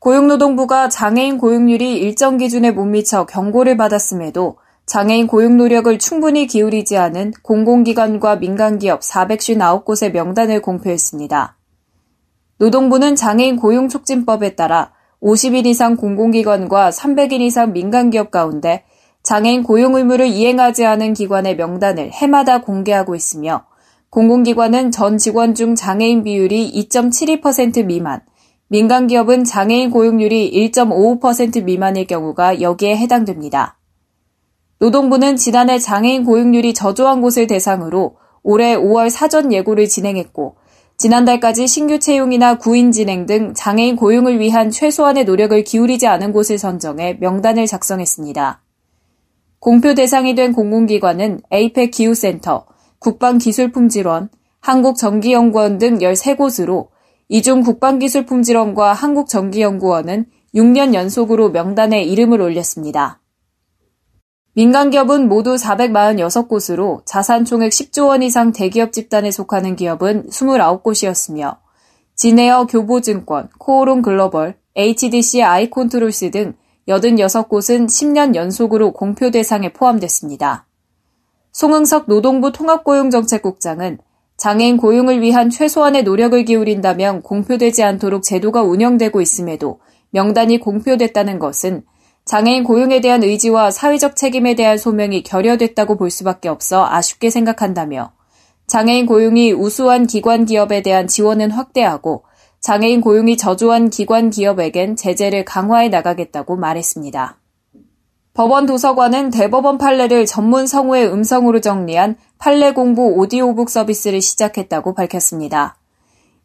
고용노동부가 장애인 고용률이 일정 기준에 못 미쳐 경고를 받았음에도 장애인 고용 노력을 충분히 기울이지 않은 공공기관과 민간기업 459곳의 명단을 공표했습니다. 노동부는 장애인 고용촉진법에 따라 50일 이상 공공기관과 300일 이상 민간기업 가운데 장애인 고용 의무를 이행하지 않은 기관의 명단을 해마다 공개하고 있으며 공공기관은 전 직원 중 장애인 비율이 2.72% 미만, 민간 기업은 장애인 고용률이 1.55% 미만일 경우가 여기에 해당됩니다. 노동부는 지난해 장애인 고용률이 저조한 곳을 대상으로 올해 5월 사전 예고를 진행했고, 지난달까지 신규 채용이나 구인 진행 등 장애인 고용을 위한 최소한의 노력을 기울이지 않은 곳을 선정해 명단을 작성했습니다. 공표 대상이 된 공공기관은 에이펙 기후센터, 국방기술품질원, 한국전기연구원 등 13곳으로 이중 국방기술품질원과 한국전기연구원은 6년 연속으로 명단에 이름을 올렸습니다. 민간기업은 모두 446곳으로 자산 총액 10조 원 이상 대기업 집단에 속하는 기업은 29곳이었으며 진에어 교보증권, 코오롱 글로벌, HDC 아이콘트롤스 등 86곳은 10년 연속으로 공표 대상에 포함됐습니다. 송응석 노동부 통합고용정책국장은 장애인 고용을 위한 최소한의 노력을 기울인다면 공표되지 않도록 제도가 운영되고 있음에도 명단이 공표됐다는 것은 장애인 고용에 대한 의지와 사회적 책임에 대한 소명이 결여됐다고 볼 수밖에 없어 아쉽게 생각한다며 장애인 고용이 우수한 기관 기업에 대한 지원은 확대하고 장애인 고용이 저조한 기관 기업에겐 제재를 강화해 나가겠다고 말했습니다. 법원 도서관은 대법원 판례를 전문 성우의 음성으로 정리한 판례 공부 오디오북 서비스를 시작했다고 밝혔습니다.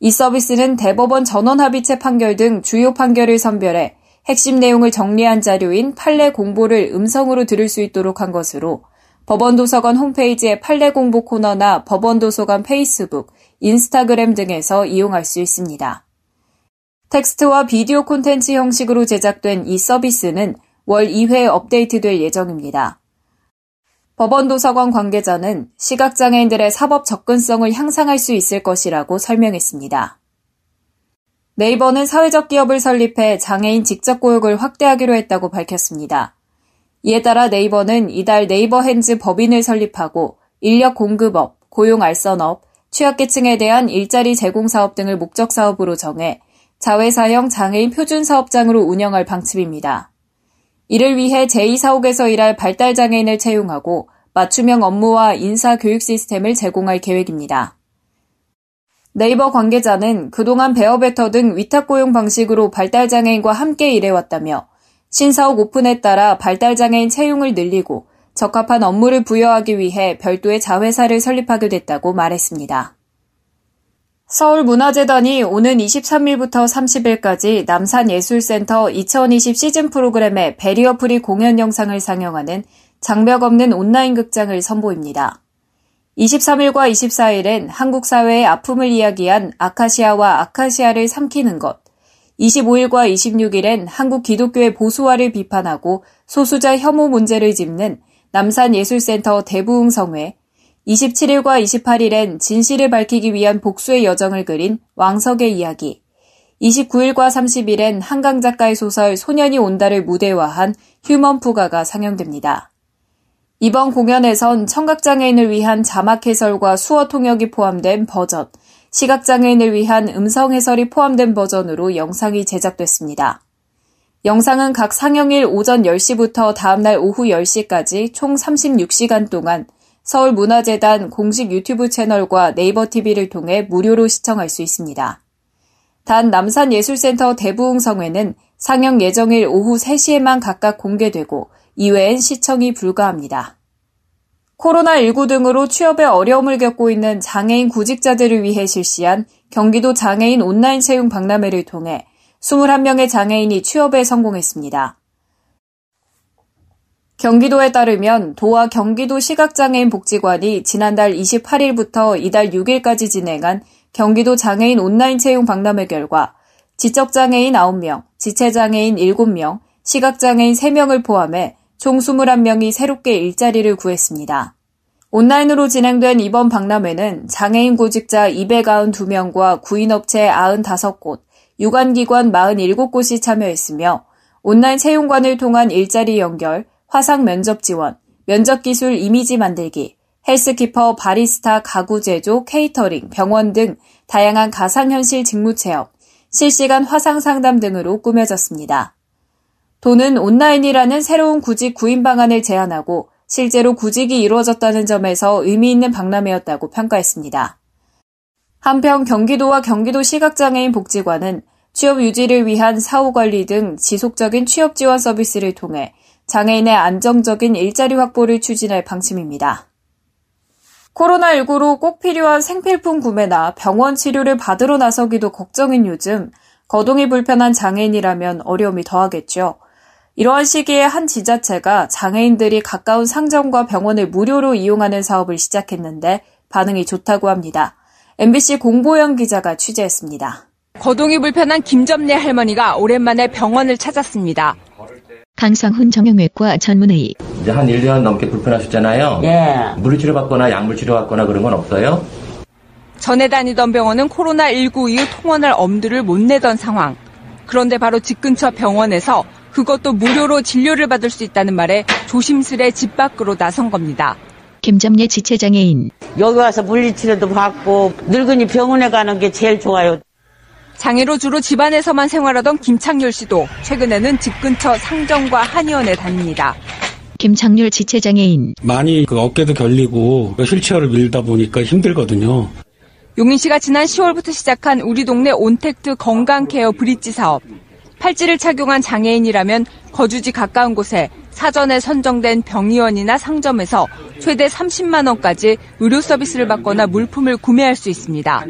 이 서비스는 대법원 전원 합의체 판결 등 주요 판결을 선별해 핵심 내용을 정리한 자료인 판례 공보를 음성으로 들을 수 있도록 한 것으로 법원 도서관 홈페이지의 판례 공보 코너나 법원 도서관 페이스북, 인스타그램 등에서 이용할 수 있습니다. 텍스트와 비디오 콘텐츠 형식으로 제작된 이 서비스는 월 2회 업데이트될 예정입니다. 법원도서관 관계자는 시각장애인들의 사법 접근성을 향상할 수 있을 것이라고 설명했습니다. 네이버는 사회적 기업을 설립해 장애인 직접 고용을 확대하기로 했다고 밝혔습니다. 이에 따라 네이버는 이달 네이버 핸즈 법인을 설립하고 인력 공급업, 고용 알선업, 취약계층에 대한 일자리 제공 사업 등을 목적 사업으로 정해 자회사형 장애인 표준 사업장으로 운영할 방침입니다. 이를 위해 제2사옥에서 일할 발달장애인을 채용하고 맞춤형 업무와 인사 교육 시스템을 제공할 계획입니다. 네이버 관계자는 그동안 베어베터 등 위탁 고용 방식으로 발달장애인과 함께 일해왔다며 신사옥 오픈에 따라 발달장애인 채용을 늘리고 적합한 업무를 부여하기 위해 별도의 자회사를 설립하게 됐다고 말했습니다. 서울문화재단이 오는 23일부터 30일까지 남산예술센터 2020 시즌 프로그램의 barrier free 공연 영상을 상영하는 장벽 없는 온라인 극장을 선보입니다. 23일과 24일엔 한국 사회의 아픔을 이야기한 아카시아와 아카시아를 삼키는 것, 25일과 26일엔 한국 기독교의 보수화를 비판하고 소수자 혐오 문제를 짚는 남산예술센터 대부흥성회, 27일과 28일엔 진실을 밝히기 위한 복수의 여정을 그린 왕석의 이야기, 29일과 30일엔 한강 작가의 소설 소년이 온다를 무대화한 휴먼 푸가가 상영됩니다. 이번 공연에선 청각장애인을 위한 자막 해설과 수어 통역이 포함된 버전, 시각장애인을 위한 음성 해설이 포함된 버전으로 영상이 제작됐습니다. 영상은 각 상영일 오전 10시부터 다음날 오후 10시까지 총 36시간 동안 서울문화재단 공식 유튜브 채널과 네이버 TV를 통해 무료로 시청할 수 있습니다. 단 남산예술센터 대부흥성회는 상영 예정일 오후 3시에만 각각 공개되고 이외엔 시청이 불가합니다. 코로나19 등으로 취업에 어려움을 겪고 있는 장애인 구직자들을 위해 실시한 경기도 장애인 온라인 채용 박람회를 통해 21명의 장애인이 취업에 성공했습니다. 경기도에 따르면 도와 경기도 시각장애인 복지관이 지난달 28일부터 이달 6일까지 진행한 경기도 장애인 온라인 채용 박람회 결과 지적장애인 9명, 지체장애인 7명, 시각장애인 3명을 포함해 총 21명이 새롭게 일자리를 구했습니다. 온라인으로 진행된 이번 박람회는 장애인 구직자 292명과 구인업체 95곳, 유관기관 47곳이 참여했으며 온라인 채용관을 통한 일자리 연결, 화상 면접 지원, 면접 기술 이미지 만들기, 헬스키퍼, 바리스타, 가구 제조, 케이터링, 병원 등 다양한 가상현실 직무 체험, 실시간 화상 상담 등으로 꾸며졌습니다. 도는 온라인이라는 새로운 구직 구인 방안을 제안하고 실제로 구직이 이루어졌다는 점에서 의미 있는 박람회였다고 평가했습니다. 한편 경기도와 경기도 시각장애인 복지관은 취업 유지를 위한 사후 관리 등 지속적인 취업 지원 서비스를 통해 장애인의 안정적인 일자리 확보를 추진할 방침입니다. 코로나19로 꼭 필요한 생필품 구매나 병원 치료를 받으러 나서기도 걱정인 요즘 거동이 불편한 장애인이라면 어려움이 더하겠죠. 이러한 시기에 한 지자체가 장애인들이 가까운 상점과 병원을 무료로 이용하는 사업을 시작했는데 반응이 좋다고 합니다. MBC 공보영 기자가 취재했습니다. 거동이 불편한 김점례 할머니가 오랜만에 병원을 찾았습니다. 강성훈 정형외과 전문의. 이제 한 1년 넘게 불편하셨잖아요. 예. 물리치료 받거나 약물 치료 받거나 그런 건 없어요? 전에 다니던 병원은 코로나19 이후 통원할 엄두를 못 내던 상황. 그런데 바로 집 근처 병원에서 그것도 무료로 진료를 받을 수 있다는 말에 조심스레 집 밖으로 나선 겁니다. 김점례 지체장애인. 여기 와서 물리치료도 받고 늙은이 병원에 가는 게 제일 좋아요. 장애로 주로 집안에서만 생활하던 김창렬 씨도 최근에는 집 근처 상점과 한의원에 다닙니다. 김창률 지체장애인. 많이 그 어깨도 결리고 휠체어를 밀다 보니까 힘들거든요. 용인 씨가 지난 10월부터 시작한 우리 동네 온택트 건강케어 브릿지 사업. 팔찌를 착용한 장애인이라면 거주지 가까운 곳에 사전에 선정된 병의원이나 상점에서 최대 30만 원까지 의료 서비스를 받거나 물품을 구매할 수 있습니다.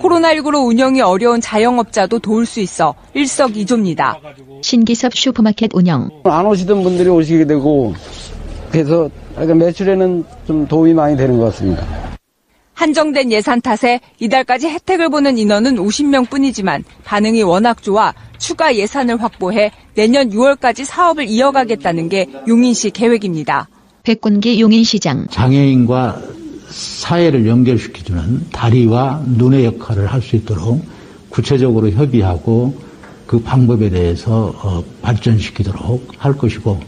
코로나19로 운영이 어려운 자영업자도 도울 수 있어 일석이조입니다. 신기섭 슈퍼마켓 운영. 안 오시던 분들이 오시게 되고 그래서 매출에는 좀 도움이 많이 되는 것 같습니다. 한정된 예산 탓에 이달까지 혜택을 보는 인원은 50명 뿐이지만 반응이 워낙 좋아 추가 예산을 확보해 내년 6월까지 사업을 이어가겠다는 게 용인시 계획입니다. 백군기 용인시장. 장애인과 사회를 연결시켜주는 다리와 눈의 역할을 할 수 있도록 구체적으로 협의하고 그 방법에 대해서 어, 발전시키도록 할 것이고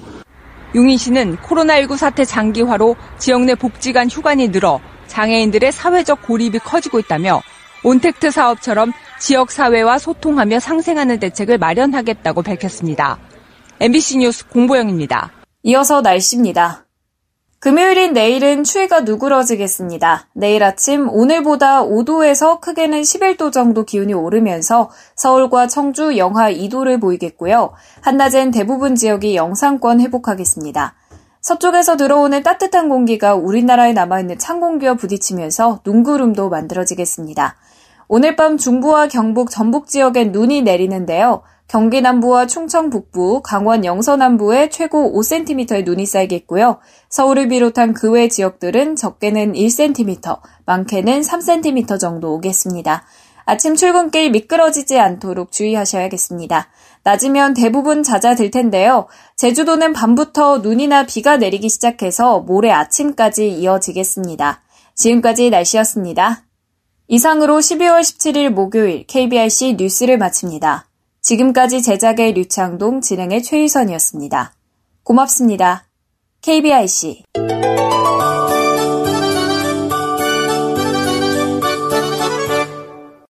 용인시는 코로나19 사태 장기화로 지역 내 복지관 휴관이 늘어 장애인들의 사회적 고립이 커지고 있다며 온택트 사업처럼 지역 사회와 소통하며 상생하는 대책을 마련하겠다고 밝혔습니다. MBC 뉴스 공보영입니다. 이어서 날씨입니다. 금요일인 내일은 추위가 누그러지겠습니다. 내일 아침 오늘보다 5도에서 크게는 11도 정도 기온이 오르면서 서울과 청주 영하 2도를 보이겠고요. 한낮엔 대부분 지역이 영상권 회복하겠습니다. 서쪽에서 들어오는 따뜻한 공기가 우리나라에 남아있는 찬 공기와 부딪히면서 눈구름도 만들어지겠습니다. 오늘 밤 중부와 경북 전북 지역엔 눈이 내리는데요. 경기 남부와 충청 북부, 강원 영서 남부에 최고 5cm의 눈이 쌓이겠고요. 서울을 비롯한 그 외 지역들은 적게는 1cm, 많게는 3cm 정도 오겠습니다. 아침 출근길 미끄러지지 않도록 주의하셔야겠습니다. 낮이면 대부분 잦아들 텐데요. 제주도는 밤부터 눈이나 비가 내리기 시작해서 모레 아침까지 이어지겠습니다. 지금까지 날씨였습니다. 이상으로 12월 17일 목요일 KBRC 뉴스를 마칩니다. 지금까지 제작의 류창동, 진행의 최희선이었습니다. 고맙습니다. KBRC